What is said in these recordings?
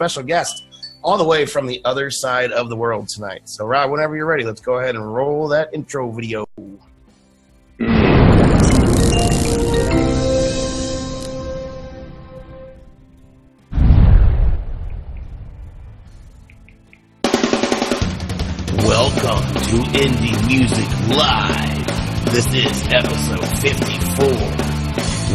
special guest all the way from the other side of the world tonight. So, Rob, whenever you're ready, let's go ahead and roll that intro video. Welcome to Indie Music Live. This is episode 54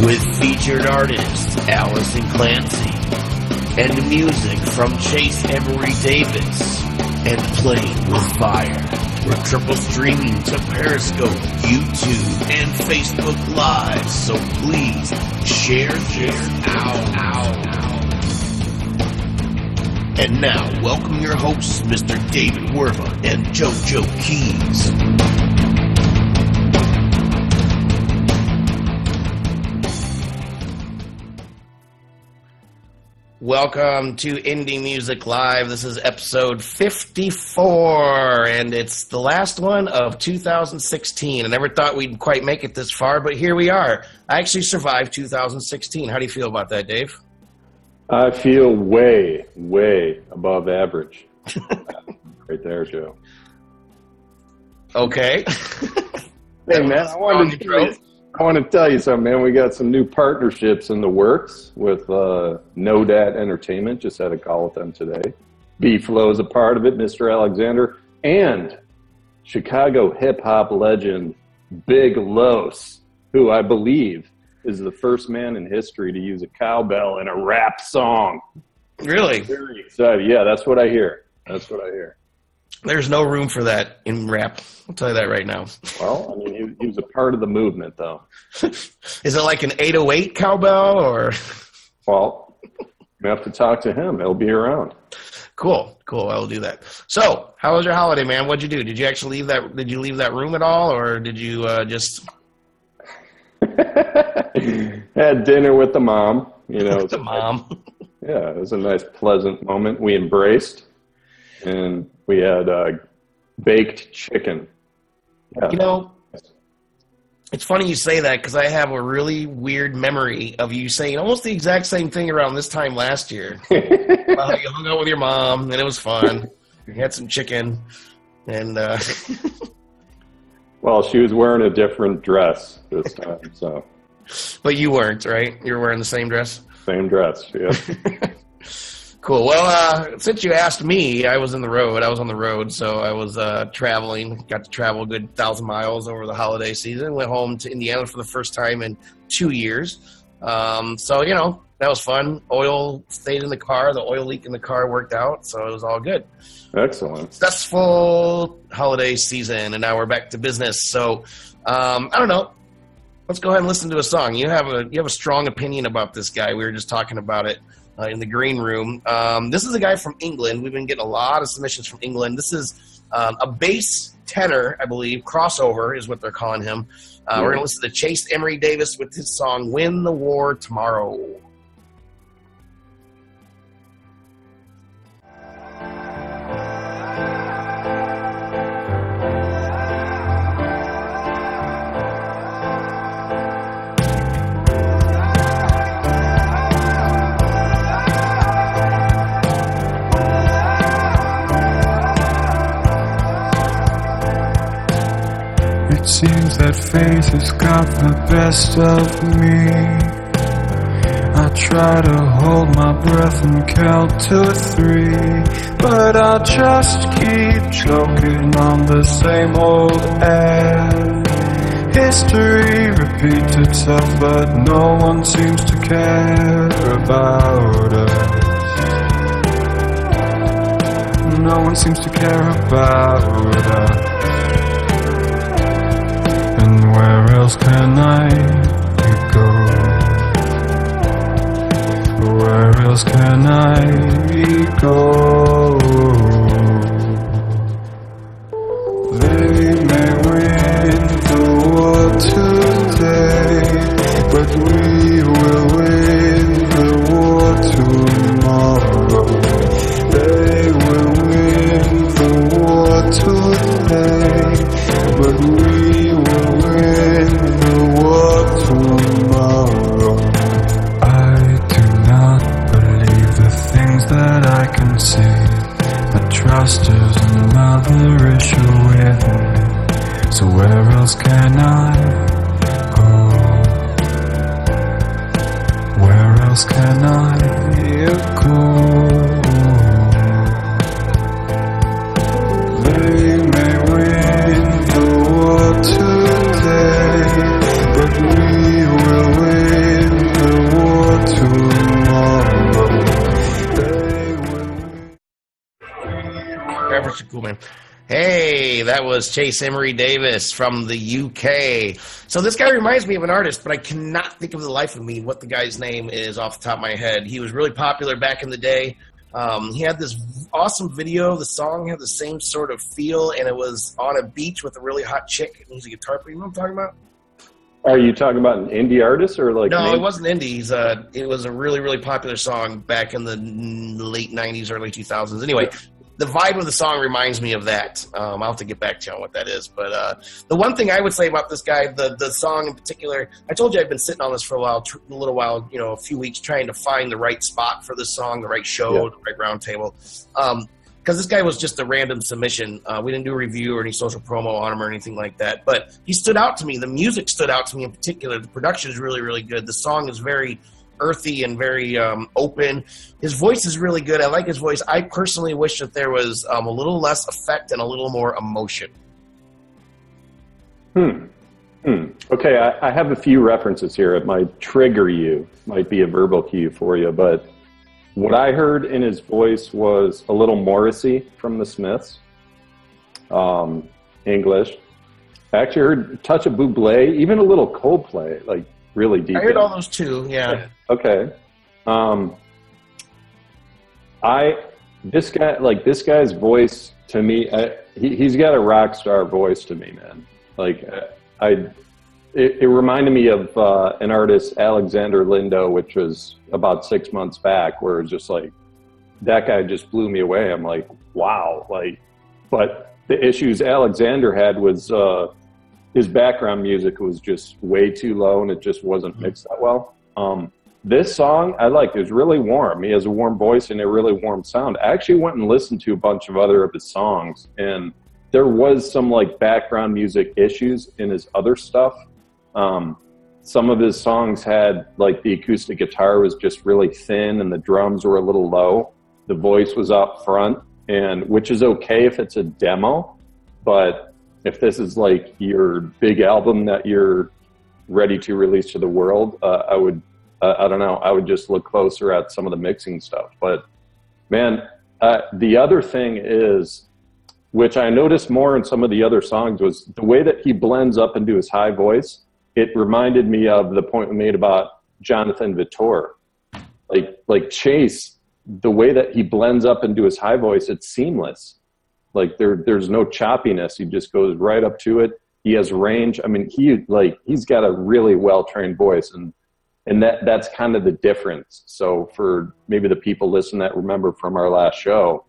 with featured artist Allison Clancy and music from Chase Emery Davis and Playing with Fire. We're triple streaming to Periscope, YouTube, and Facebook Live, so please share this out. And now, welcome your hosts, Mr. David Werba and JoJo Keys. Welcome to Indie Music Live. This is episode 54, and it's the last one of 2016. I never thought we'd quite make it this far, but here we are. I actually survived 2016. How do you feel about that, Dave? I feel way, way above average. right there, Joe. Okay. Hey, man, I wanted, to tell you, I want to tell you something, man. We got some new partnerships in the works with uh, No Dat Entertainment. Just had a call with them today. B Flow is a part of it, Mr. Alexander, and Chicago hip hop legend Big Los, who I believe is the first man in history to use a cowbell in a rap song. Really? Very excited. Yeah, that's what I hear. That's what I hear. There's no room for that in rap. I'll tell you that right now. Well, I mean, he, he was a part of the movement, though. Is it like an 808 cowbell or? Well, you have to talk to him. He'll be around. Cool, cool. I will do that. So, how was your holiday, man? What'd you do? Did you actually leave that? Did you leave that room at all, or did you uh, just Had dinner with the mom. You know, with the mom? yeah, it was a nice, pleasant moment. We embraced, and we had uh, baked chicken. Yeah. You know, it's funny you say that because I have a really weird memory of you saying almost the exact same thing around this time last year. You hung out with your mom and it was fun. You had some chicken, and uh, well, she was wearing a different dress this time, so but you weren't, right? You were wearing the same dress. same dress. Yeah. Cool. Well, uh, since you asked me, I was in the road. I was on the road, so I was uh, traveling. Got to travel a good thousand miles over the holiday season. Went home to Indiana for the first time in two years. Um, so you know that was fun. Oil stayed in the car. The oil leak in the car worked out, so it was all good. Excellent. Successful holiday season, and now we're back to business. So um, I don't know. Let's go ahead and listen to a song. You have a you have a strong opinion about this guy. We were just talking about it uh, in the green room. Um, this is a guy from England. We've been getting a lot of submissions from England. This is um, a bass tenor, I believe. Crossover is what they're calling him. Uh, We're going to listen to Chase Emery Davis with his song "Win the War Tomorrow." Seems that fate has got the best of me. I try to hold my breath and count to three, but I just keep choking on the same old air. History repeats itself, but no one seems to care about us. No one seems to care about us. Where else can I go? Where else can I go? Trust is another issue with me. So where else can I go? Where else can I go? Cool man. Hey, that was Chase Emery Davis from the UK. So this guy reminds me of an artist, but I cannot think of the life of me what the guy's name is off the top of my head. He was really popular back in the day. Um, he had this awesome video. The song had the same sort of feel, and it was on a beach with a really hot chick. And he's a guitar player. You know what I'm talking about? Are you talking about an indie artist or like? No, name- it wasn't indies. Uh, it was a really, really popular song back in the late '90s, early 2000s. Anyway, the vibe of the song reminds me of that. Um, I'll have to get back to you on what that is. But uh, the one thing I would say about this guy, the the song in particular, I told you I've been sitting on this for a while, tr- a little while, you know, a few weeks, trying to find the right spot for this song, the right show, Yeah. the right roundtable. Um, because this guy was just a random submission. Uh, we didn't do a review or any social promo on him or anything like that. But he stood out to me. The music stood out to me in particular. The production is really, really good. The song is very earthy and very um, open. His voice is really good. I like his voice. I personally wish that there was um, a little less effect and a little more emotion. Hmm. Hmm. Okay, I, I have a few references here. It might trigger you, might be a verbal cue for you, but what I heard in his voice was a little Morrissey from the Smiths, um, English. I actually heard a touch of Buble, even a little Coldplay, like really deep. I heard in. all those too. Yeah. Okay. Um, I this guy like this guy's voice to me. I, he he's got a rock star voice to me, man. Like I, I it, it reminded me of uh, an artist Alexander Lindo, which was about six months back, where it was just like that guy just blew me away. I'm like, wow, like, but the issues Alexander had was uh, his background music was just way too low and it just wasn't mixed that well. Um, this song I liked. It was really warm. He has a warm voice and a really warm sound. I actually went and listened to a bunch of other of his songs, and there was some like background music issues in his other stuff. Um, some of his songs had like the acoustic guitar was just really thin and the drums were a little low. The voice was up front, and which is okay if it's a demo, but if this is like your big album that you're ready to release to the world, uh, I would, uh, I don't know, I would just look closer at some of the mixing stuff. But man, uh, the other thing is, which I noticed more in some of the other songs, was the way that he blends up into his high voice. It reminded me of the point we made about Jonathan Vittor. Like, like Chase, the way that he blends up into his high voice, it's seamless. Like there, there's no choppiness. He just goes right up to it. He has range. I mean, he like he's got a really well trained voice, and and that that's kind of the difference. So for maybe the people listening that remember from our last show,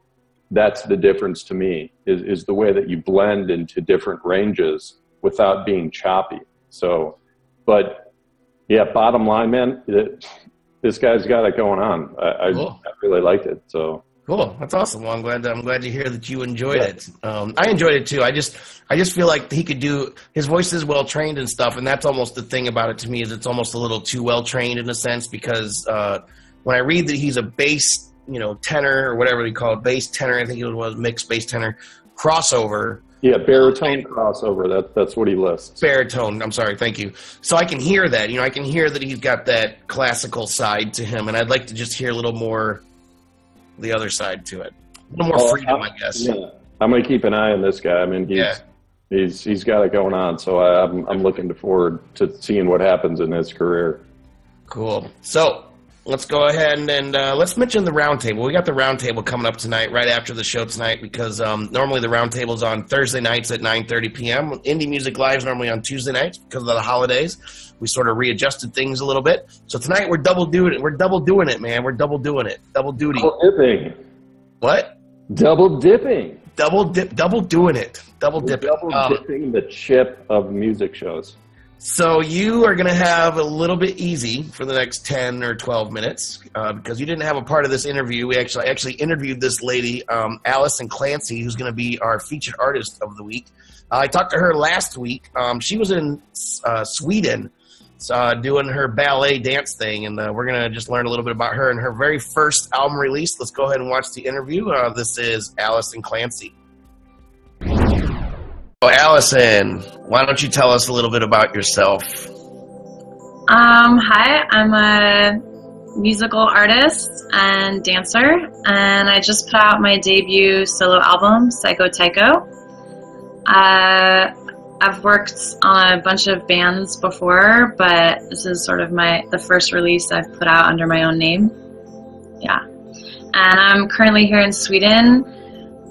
that's the difference to me is is the way that you blend into different ranges without being choppy. So, but yeah, bottom line, man, it, this guy's got it going on. I, Cool. I, I really liked it. So Cool. That's awesome. Well, I'm glad. I'm glad to hear that you enjoyed it. Um, I enjoyed it too. I just, I just feel like he could do. His voice is well trained and stuff, and that's almost the thing about it to me is it's almost a little too well trained in a sense because uh, when I read that he's a bass, you know, tenor or whatever they call it, bass tenor. I think it was mixed bass tenor crossover. yeah, baritone crossover. That that's what he lists. baritone. I'm sorry, thank you. So I can hear that. You know, I can hear that he's got that classical side to him, and I'd like to just hear a little more the other side to it. A little more freedom, I'm- I guess. Yeah, I'm gonna keep an eye on this guy. I mean, he's Yeah. he's he's got it going on. So I, I'm I'm looking forward to seeing what happens in his career. Cool. So let's go ahead and, uh, let's mention the roundtable. We got the roundtable coming up tonight, right after the show tonight, because um, normally the roundtable is on Thursday nights at 9:30 p.m. Indie Music Live is normally on Tuesday nights because of the holidays. We sort of readjusted things a little bit. So tonight we're double doing it. We're double doing it, man. We're double doing it. Double duty. Double dipping, What? double dipping, Double dip. Double doing it. Double dipping. double Um, dipping the chip of music shows. So you are going to have a little bit easy for the next ten or twelve minutes uh, because you didn't have a part of this interview. We actually actually interviewed this lady, um, Allison Clancy, who's going to be our featured artist of the week. Uh, I talked to her last week. Um, she was in uh, Sweden uh, doing her ballet dance thing, and uh, we're gonna just learn a little bit about her and her very first album release. Let's go ahead and watch the interview. Uh, this is Allison Clancy. So, Allison, why don't you tell us a little bit about yourself? Um, hi, I'm a musical artist and dancer, and I just put out my debut solo album, Psycho Tycho. Uh, I've worked on a bunch of bands before, but this is sort of my the first release I've put out under my own name. Yeah, and I'm currently here in Sweden,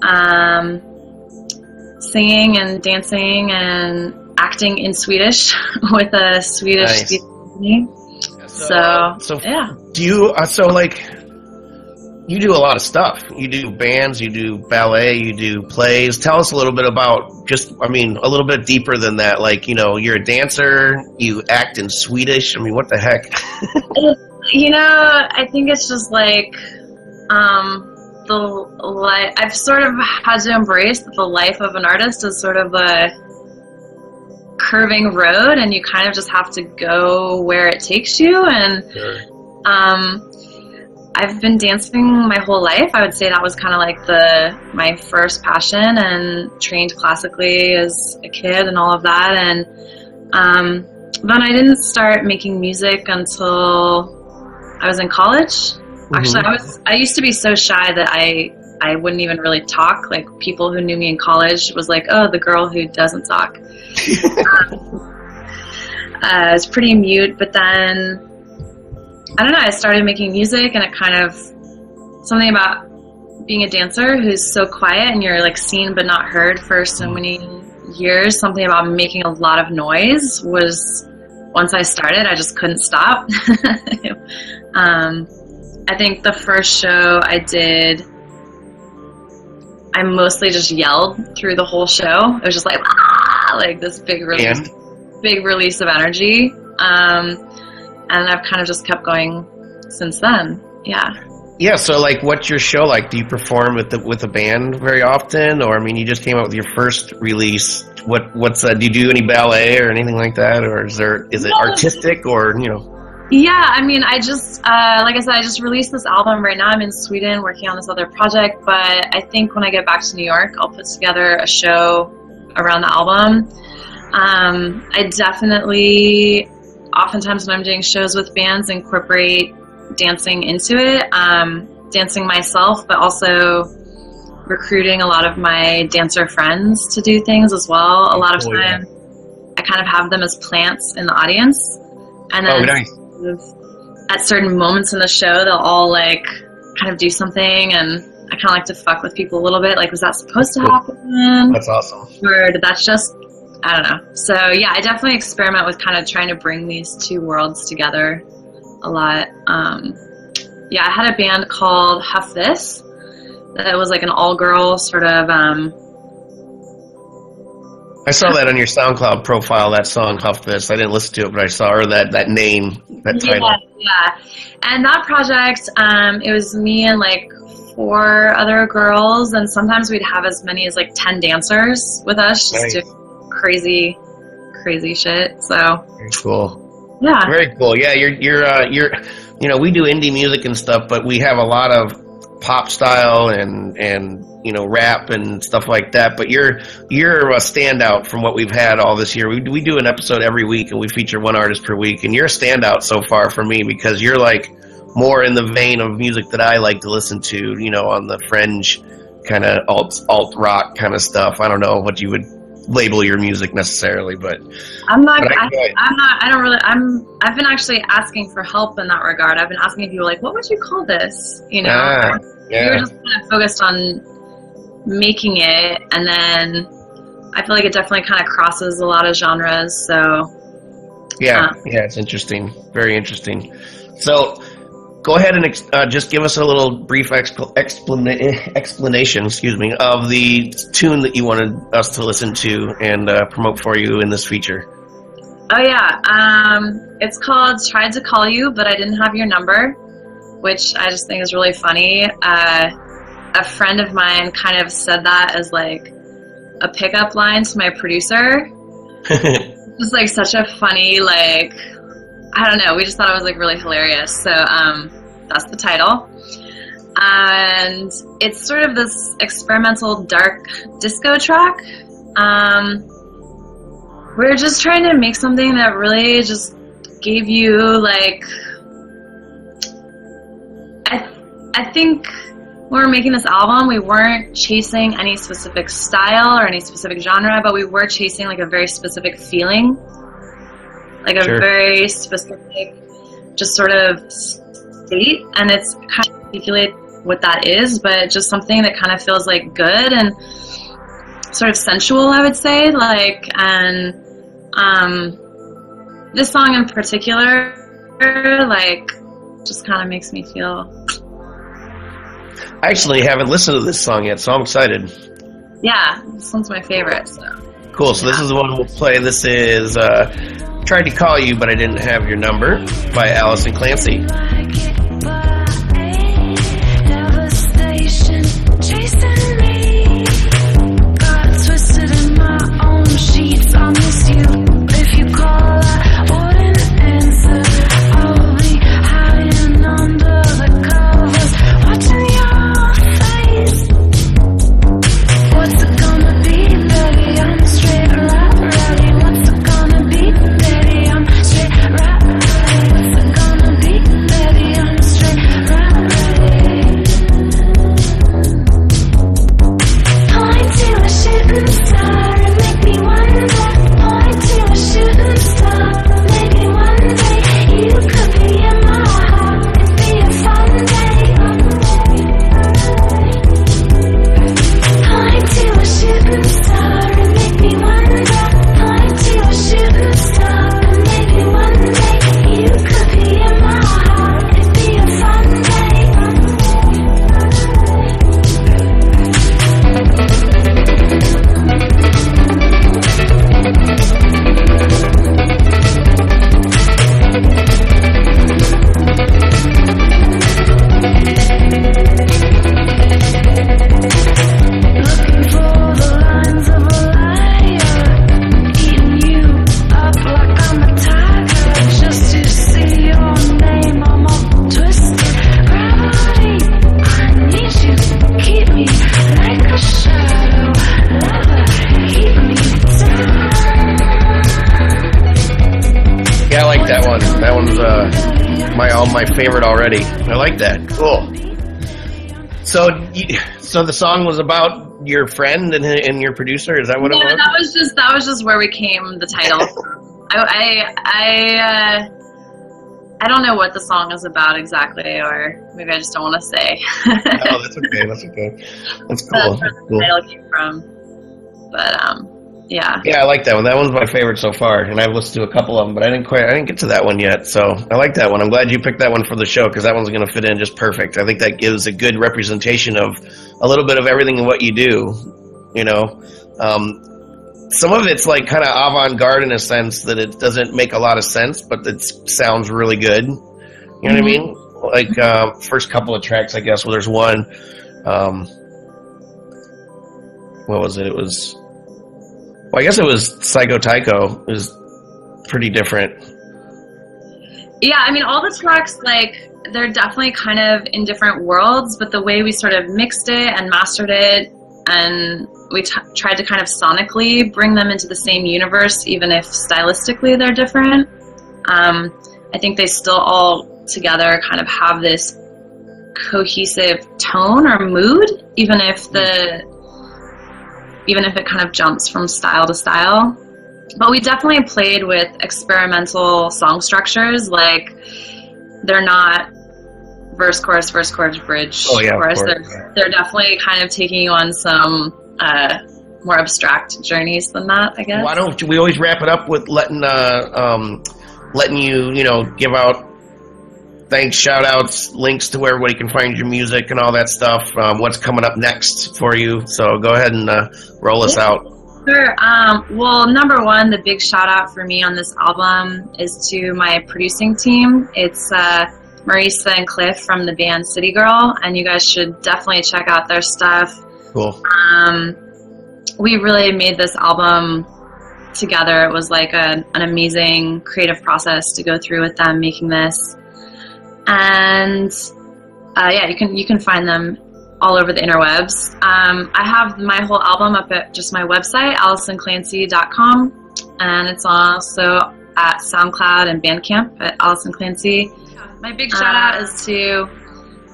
um, singing and dancing and acting in Swedish with a Swedish Nice. So, so yeah. do you? Uh, so like, you do a lot of stuff. You do bands, you do ballet, you do plays. Tell us a little bit about just. I mean, a little bit deeper than that. Like, you know, you're a dancer. You act in Swedish. I mean, what the heck? You know, I think it's just like um, the life. I've sort of had to embrace that the life of an artist is sort of a curving road, and you kind of just have to go where it takes you. And um, I've been dancing my whole life. I would say that was kind of like the my first passion, and trained classically as a kid and all of that. And um, then I didn't start making music until I was in college. Actually, I was I used to be so shy that I I wouldn't even really talk. Like people who knew me in college was like, "Oh, the girl who doesn't talk." uh, was pretty mute, but then I don't know. I started making music, and it kind of something about being a dancer who's so quiet and you're like seen but not heard for so many years. Something about making a lot of noise was once I started, I just couldn't stop. um, I think the first show I did, I mostly just yelled through the whole show. It was just like, "Ah!" like this big release, And big release of energy. Um, and I've kind of just kept going since then. Yeah. yeah. So, like, what's your show like? Do you perform with the with a band very often, or I mean, you just came out with your first release. What what's uh, do you do any ballet or anything like that, or is there is it artistic or you know? Yeah, I mean, I just, uh, like I said, I just released this album. Right now I'm in Sweden working on this other project, but I think when I get back to New York, I'll put together a show around the album. Um, I definitely, oftentimes when I'm doing shows with bands, incorporate dancing into it, um, dancing myself, but also recruiting a lot of my dancer friends to do things as well. A lot of Oh, yeah. time, I kind of have them as plants in the audience. And Oh, then nice. At certain moments in the show they'll all like kind of do something and I kind of like to fuck with people a little bit like was that supposed to Cool. happen That's awesome. or did that just I don't know so yeah I definitely experiment with kind of trying to bring these two worlds together a lot um, yeah I had a band called Huff This that was like an all girl sort of um, I saw that on your SoundCloud profile. That song "Huff This." I didn't listen to it, but I saw or that that name, that title. Yeah, yeah. And that project, um, it was me and like four other girls, and sometimes we'd have as many as like ten dancers with us, just Nice. doing crazy, crazy shit. So Very cool. yeah, Very cool. Yeah, you're you're uh, you're you know we do indie music and stuff, but we have a lot of pop style and and you know rap and stuff like that. But you're you're a standout from what we've had all this year. We we do an episode every week and we feature one artist per week, and you're a standout so far for me because you're like more in the vein of music that I like to listen to. You know, on the fringe kind of alt alt rock kind of stuff. I don't know what you would label your music necessarily, but I'm not. But I, i'm not. I don't really. I'm. I've been actually asking for help in that regard. I've been asking people like, what would you call this? You know, Ah, we were just kind of focused on making it, and then I feel like it definitely kind of crosses a lot of genres. So Yeah, Uh, yeah, it's interesting. Very interesting. So, go ahead and ex- uh, just give us a little brief expl- explana- explanation, excuse me, of the tune that you wanted us to listen to and uh, promote for you in this feature. Oh yeah, um, it's called "Tried to Call You, but I Didn't Have Your Number," which I just think is really funny. Uh, a friend of mine kind of said that as like a pickup line to my producer. It was like such a funny like I don't know. We just thought it was like really hilarious. So um, that's the title, and it's sort of this experimental dark disco track. Um, we're just trying to make something that really just gave you like I I think when we were making this album, we weren't chasing any specific style or any specific genre, but we were chasing like a very specific feeling, like a Sure. very specific, just sort of state. And it's kind of articulate what that is, but just something that kind of feels like good and sort of sensual, I would say. Like, and um, this song in particular, like, just kind of makes me feel I actually haven't listened to this song yet, so I'm excited. Yeah, this one's my favorite. So. Cool. So this is the one we'll play. This is uh, "Tried to Call You, but I Didn't Have Your Number" by Allison Clancy. So the song was about your friend and and your producer. Is that what No, it was? that was just that was just where we came the title. I I I, uh, I don't know what the song is about exactly, or maybe I just don't want to say. oh, that's okay. That's okay. That's cool. That's where the cool. title came from. But um, yeah. Yeah, I like that one. That one's my favorite so far, and I've listened to a couple of them, but I didn't quite, I didn't get to that one yet. So I like that one. I'm glad you picked that one for the show because that one's going to fit in just perfect. I think that gives a good representation of a little bit of everything in what you do. You know, um, some of it's like kind of avant-garde in a sense that it doesn't make a lot of sense, but it sounds really good. You know what I mean? Like uh, first couple of tracks, I guess. Well, there's one. Um, what was it? It was. Well, I guess it was Psycho Tycho. It was pretty different. Yeah, I mean, all the tracks, like, they're definitely kind of in different worlds, but the way we sort of mixed it and mastered it, and we t- tried to kind of sonically bring them into the same universe, even if stylistically they're different. Um, I think they still all together kind of have this cohesive tone or mood, even if the even if it kind of jumps from style to style but we definitely played with experimental song structures like they're not verse chorus verse chorus bridge Oh, yeah, chorus they're, they're definitely kind of taking you on some uh, more abstract journeys than that i guess Why don't we always wrap it up with letting uh, um, letting you you know give out thanks, shout outs, links to where everybody can find your music and all that stuff. Um, what's coming up next for you? So go ahead and uh, roll us out. Sure. Um, well, number one, the big shout out for me on this album is to my producing team. It's uh, Marisa and Cliff from the band City Girl, and you guys should definitely check out their stuff. Cool. Um, we really made this album together. It was like a, an amazing creative process to go through with them making this. And uh, yeah, you can you can find them all over the interwebs. Um, I have my whole album up at just my website, AllisonClancy.com, and it's also at SoundCloud and Bandcamp at Allison Clancy. My big shout out is to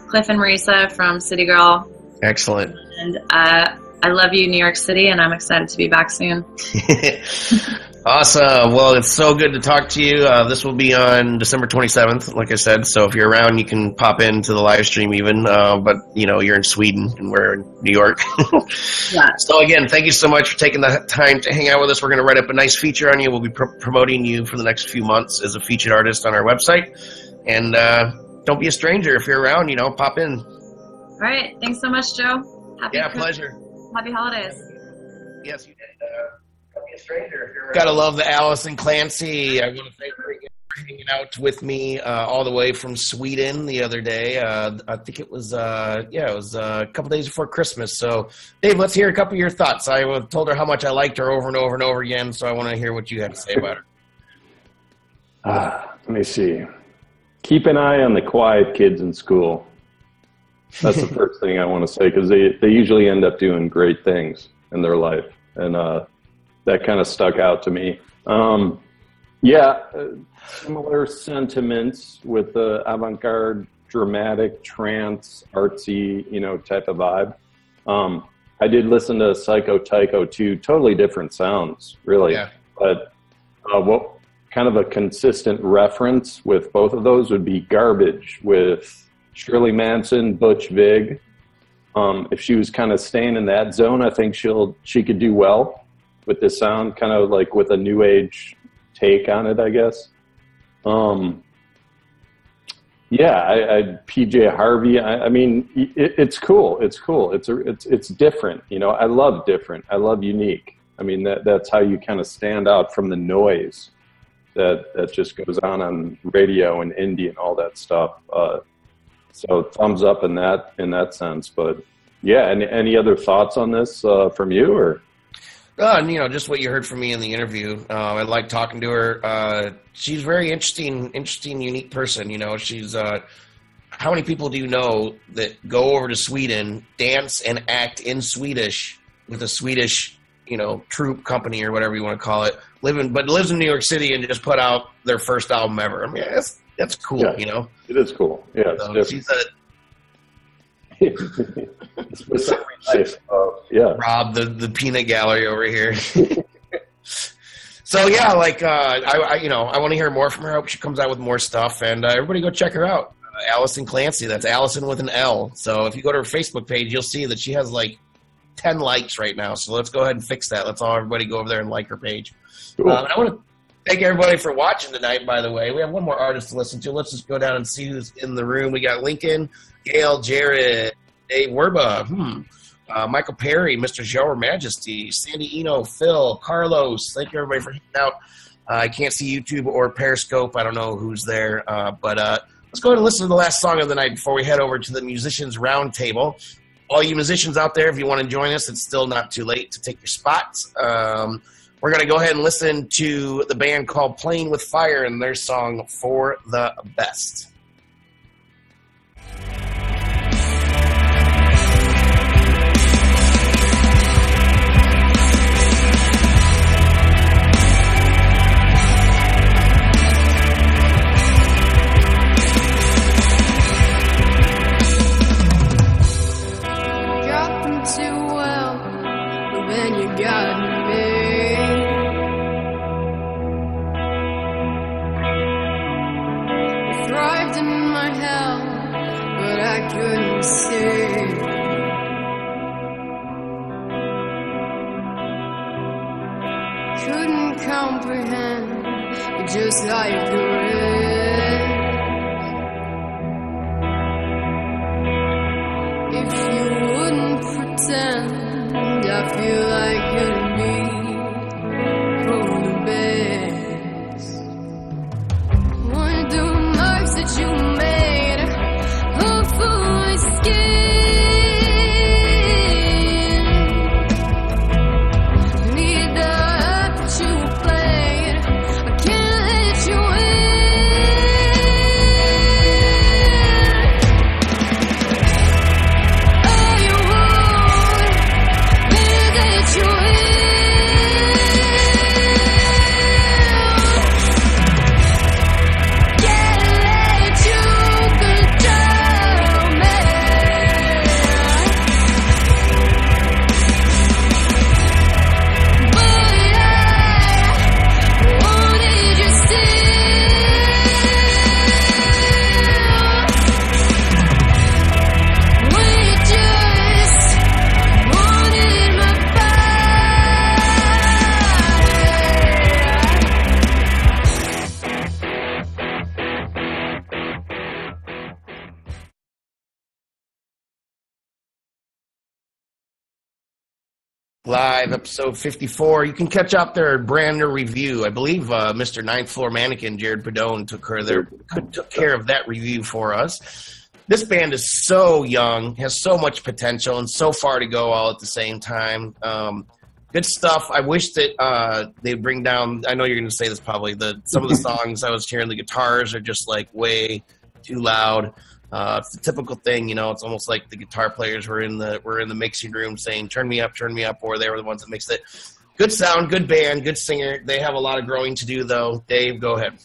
Cliff and Marisa from City Girl, Excellent. and uh, I love you, New York City, and I'm excited to be back soon. awesome. Well, it's so good to talk to you. Uh, this will be on December 27th, like I said. So if you're around, you can pop into the live stream even. Uh, but, you know, you're in Sweden and we're in New York. Yeah. So again, thank you so much for taking the time to hang out with us. We're going to write up a nice feature on you. We'll be pr- promoting you for the next few months as a featured artist on our website. And uh, don't be a stranger. If you're around, you know, pop in. All right. Thanks so much, Joe. Happy Yeah, Christmas. pleasure. Happy holidays. Yes, you did. Uh, don't be a stranger. Gotta love the Allison Clancy. I want to thank her again for hanging out with me uh, all the way from Sweden the other day. Uh, I think it was, uh, yeah, it was uh, a couple days before Christmas. So, Dave, let's hear a couple of your thoughts. I uh, told her how much I liked her over and over and over again, so I want to hear what you had to say about her. Ah, let me see. Keep an eye on the quiet kids in school. That's the first thing I want to say because they, they usually end up doing great things in their life. And uh, that kind of stuck out to me. Um, yeah, uh, similar sentiments with the avant garde, dramatic, trance, artsy, you know, type of vibe. Um, I did listen to Psycho Tycho too, totally different sounds, really. Yeah. But uh, what kind of a consistent reference with both of those would be Garbage with Shirley Manson, Butch Vig. Um, if she was kind of staying in that zone, I think she'll she could do well with this sound, kind of like with a new age take on it, I guess. Um, yeah, I, I PJ Harvey. I, I mean, it, it's cool. It's cool. It's a, it's it's different. You know, I love different. I love unique. I mean, that that's how you kind of stand out from the noise that that just goes on on radio and indie and all that stuff. Uh, so thumbs up in that in that sense. But yeah, any any other thoughts on this uh, from you or? Uh, and, you know, just what you heard from me in the interview. Uh, I like talking to her. Uh, she's very interesting, interesting, unique person. You know, she's. Uh, how many people do you know that go over to Sweden, dance and act in Swedish with a Swedish, you know, troop company or whatever you want to call it, living but lives in New York City and just put out their first album ever. I mean, that's that's cool. Yeah. You know, It is cool. Yeah, so she's a nice. Uh, yeah. Rob, the the peanut gallery over here. so yeah, like uh, I, I, you know, I want to hear more from her. I hope she comes out with more stuff, and uh, everybody go check her out. Uh, Allison Clancy. That's Allison with an L. So if you go to her Facebook page, you'll see that she has like ten likes right now. So let's go ahead and fix that. Let's all everybody go over there and like her page. Cool. Um, I want to thank everybody for watching tonight. By the way, we have one more artist to listen to. Let's just go down and see who's in the room. We got Lincoln, Gail, Jared, Dave Werba, hmm, uh, Michael Perry, Mr. Joe Her Majesty, Sandy Eno, Phil, Carlos. Thank you everybody for hanging out. Uh, I can't see YouTube or Periscope. I don't know who's there, uh, but uh, let's go ahead and listen to the last song of the night before we head over to the musicians roundtable. All you musicians out there, if you want to join us, it's still not too late to take your spots. Um, we're going to go ahead and listen to the band called Playing with Fire and their song For the Best. Thrived in my hell, but I couldn't see. Live, episode 54. You can catch up their brand new review. I believe uh, Mr. Ninth Floor Mannequin, Jared Padone, took, her their, took care of that review for us. This band is so young, has so much potential, and so far to go all at the same time. Um, good stuff. I wish that uh, they'd bring down. I know you're going to say this probably. The some of the songs I was hearing, the guitars are just like way too loud. Uh, it's the typical thing, you know. It's almost like the guitar players were in the were in the mixing room saying "Turn me up, turn me up," or they were the ones that mixed it. Good sound, good band, good singer. They have a lot of growing to do, though. Dave, go ahead.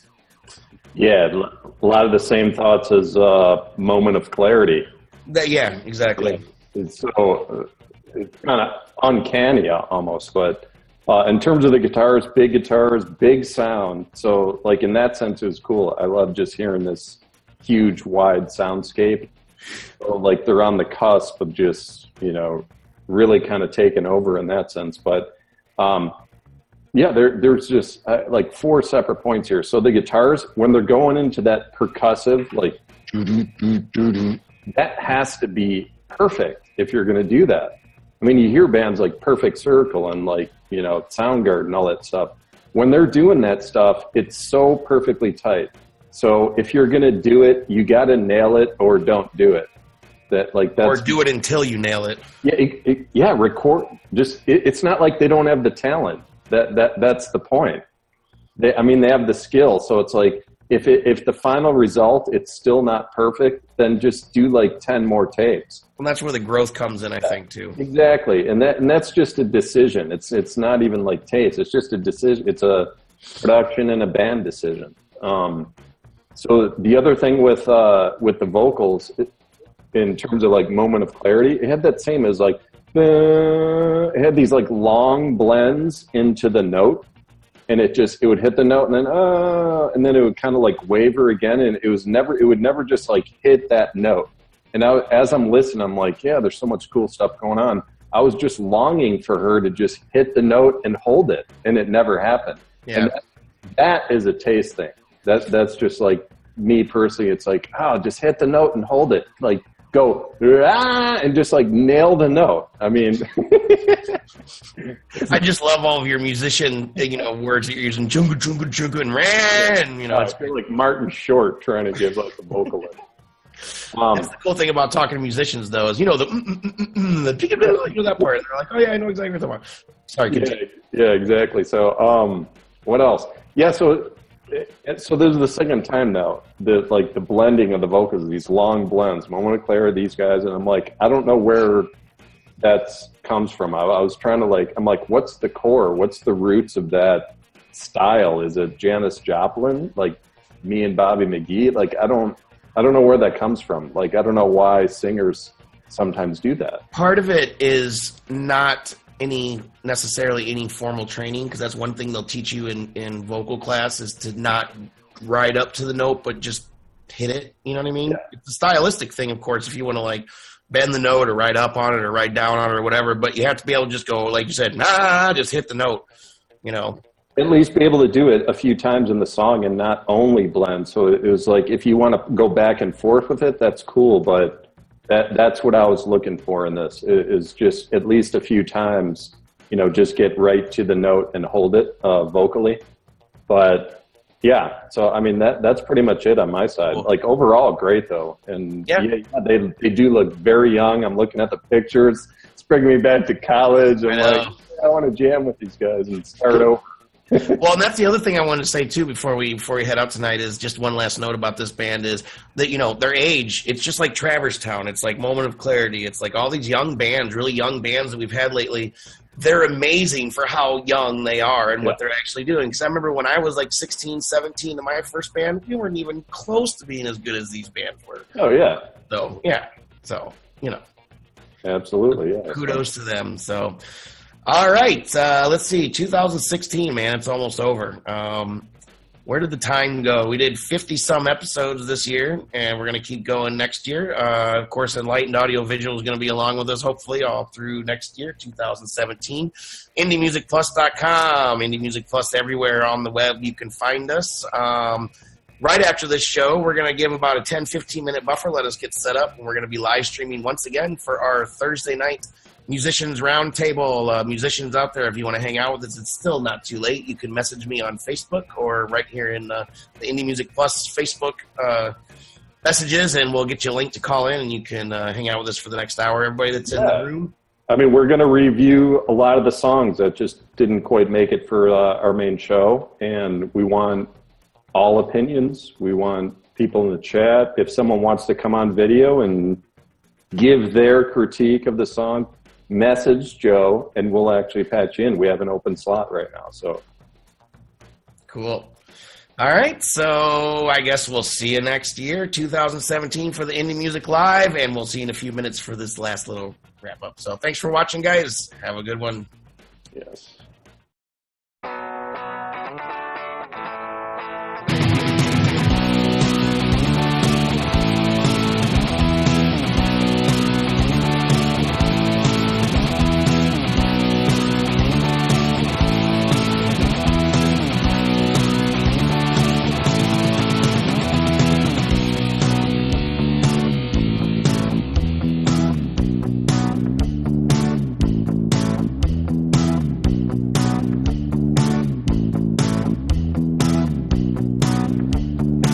Yeah, a lot of the same thoughts as uh, Moment of Clarity. That, yeah, exactly. It's so uh, it's kind of uncanny uh, almost, but uh, in terms of the guitars, big guitars, big sound. So like in that sense, it was cool. I love just hearing this huge, wide soundscape. So, like they're on the cusp of just you know really kind of taking over in that sense. But um, yeah, there, there's just uh, like four separate points here. So the guitars, when they're going into that percussive, like that has to be perfect if you're going to do that. I mean, you hear bands like Perfect Circle and like you know Soundgarden all that stuff. When they're doing that stuff, it's so perfectly tight. So if you're going to do it, you got to nail it or don't do it. That like that's or do it until you nail it. yeah, it, it, yeah. Record. Just it, it's not like they don't have the talent. That that that's the point. They, I mean, they have the skill. So it's like if it, if the final result it's still not perfect, then just do like ten more takes. And that's where the growth comes in, I think, too. Exactly, and that and that's just a decision. It's it's not even like taste. It's just a decision. It's a production and a band decision. Um, so the other thing with uh, with the vocals, in terms of like moment of clarity, it had that same as like it had these like long blends into the note, and it just it would hit the note and then uh, and then it would kind of like waver again, and it was never it would never just like hit that note. And now as I'm listening, I'm like, yeah, there's so much cool stuff going on. I was just longing for her to just hit the note and hold it, and it never happened. Yeah. And that, that is a taste thing. That that's just like me personally. It's like, oh, just hit the note and hold it. Like go ah, and just like nail the note. I mean, I just love all of your musician, you know, words that you're using. Junga, junga, junga, and ran. You know, it's like Martin Short trying to give like a vocal. Um, That's the cool thing about talking to musicians, though, is you know the mm, mm, mm, mm, the you know that part. They're like, oh yeah, I know exactly what they're talking. Sorry, continue. yeah, yeah, exactly. So, um, what else? Yeah, so eh, so this is the second time now that like the blending of the vocals, these long blends. Moment of Clarity, these guys, and I'm like, I don't know where that comes from. I, I was trying to like, I'm like, what's the core? What's the roots of that style? Is it Janis Joplin, like me and Bobby McGee? Like, I don't, I don't know where that comes from. Like, I don't know why singers sometimes do that. Part of it is not any necessarily any formal training because that's one thing they'll teach you in in vocal class is to not ride up to the note but just hit it. You know what I mean? It's a stylistic thing, of course, if you want to like bend the note or ride up on it or ride down on it or whatever. But you have to be able to just go, like you said, nah, just hit the note. You know, at least be able to do it a few times in the song and not only blend. So it was like if you want to go back and forth with it, that's cool. But that that's what I was looking for in this is just at least a few times, you know, just get right to the note and hold it uh, vocally. But yeah, so I mean that that's pretty much it on my side. Cool. Like overall, great though, and Yeah. yeah, yeah, they they do look very young. I'm looking at the pictures. It's bringing me back to college. I'm I like, I want to jam with these guys and start over. Well, and that's the other thing I wanted to say too before we before we head out tonight is just one last note about this band is that you know their age. It's just like Traverse Town. It's like Moment of Clarity. It's like all these young bands, really young bands that we've had lately. They're amazing for how young they are and what they're actually doing. Because I remember when I was like 16, 17 in my first band, we weren't even close to being as good as these bands were. Oh yeah, So yeah, so you know, absolutely. Yeah. kudos to them. So, all right, uh, let's see. 2016, man, it's almost over. Um, where did the time go? We did 50 some episodes this year, and we're going to keep going next year. Uh, of course, Enlightened Audio Visual is going to be along with us, hopefully, all through next year, 2017. IndieMusicPlus.com, Indie Music Plus everywhere on the web. You can find us. Um, right after this show, we're going to give about a 10 15 minute buffer. Let us get set up, and we're going to be live streaming once again for our Thursday night musicians roundtable, uh, musicians out there, if you want to hang out with us, it's still not too late. You can message me on Facebook or right here in uh, the Indie Music Plus Facebook uh, messages, and we'll get you a link to call in, and you can uh, hang out with us for the next hour. Everybody that's in the room, I mean, we're going to review a lot of the songs that just didn't quite make it for uh, our main show, and we want all opinions. We want people in the chat. If someone wants to come on video and give their critique of the song, message Joe, and we'll actually patch you in. We have an open slot right now, so Cool. All right, so I guess we'll see you next year, 2017, for the Indie Music Live, and we'll see you in a few minutes for this last little wrap up. So thanks for watching, guys. Have a good one. yes.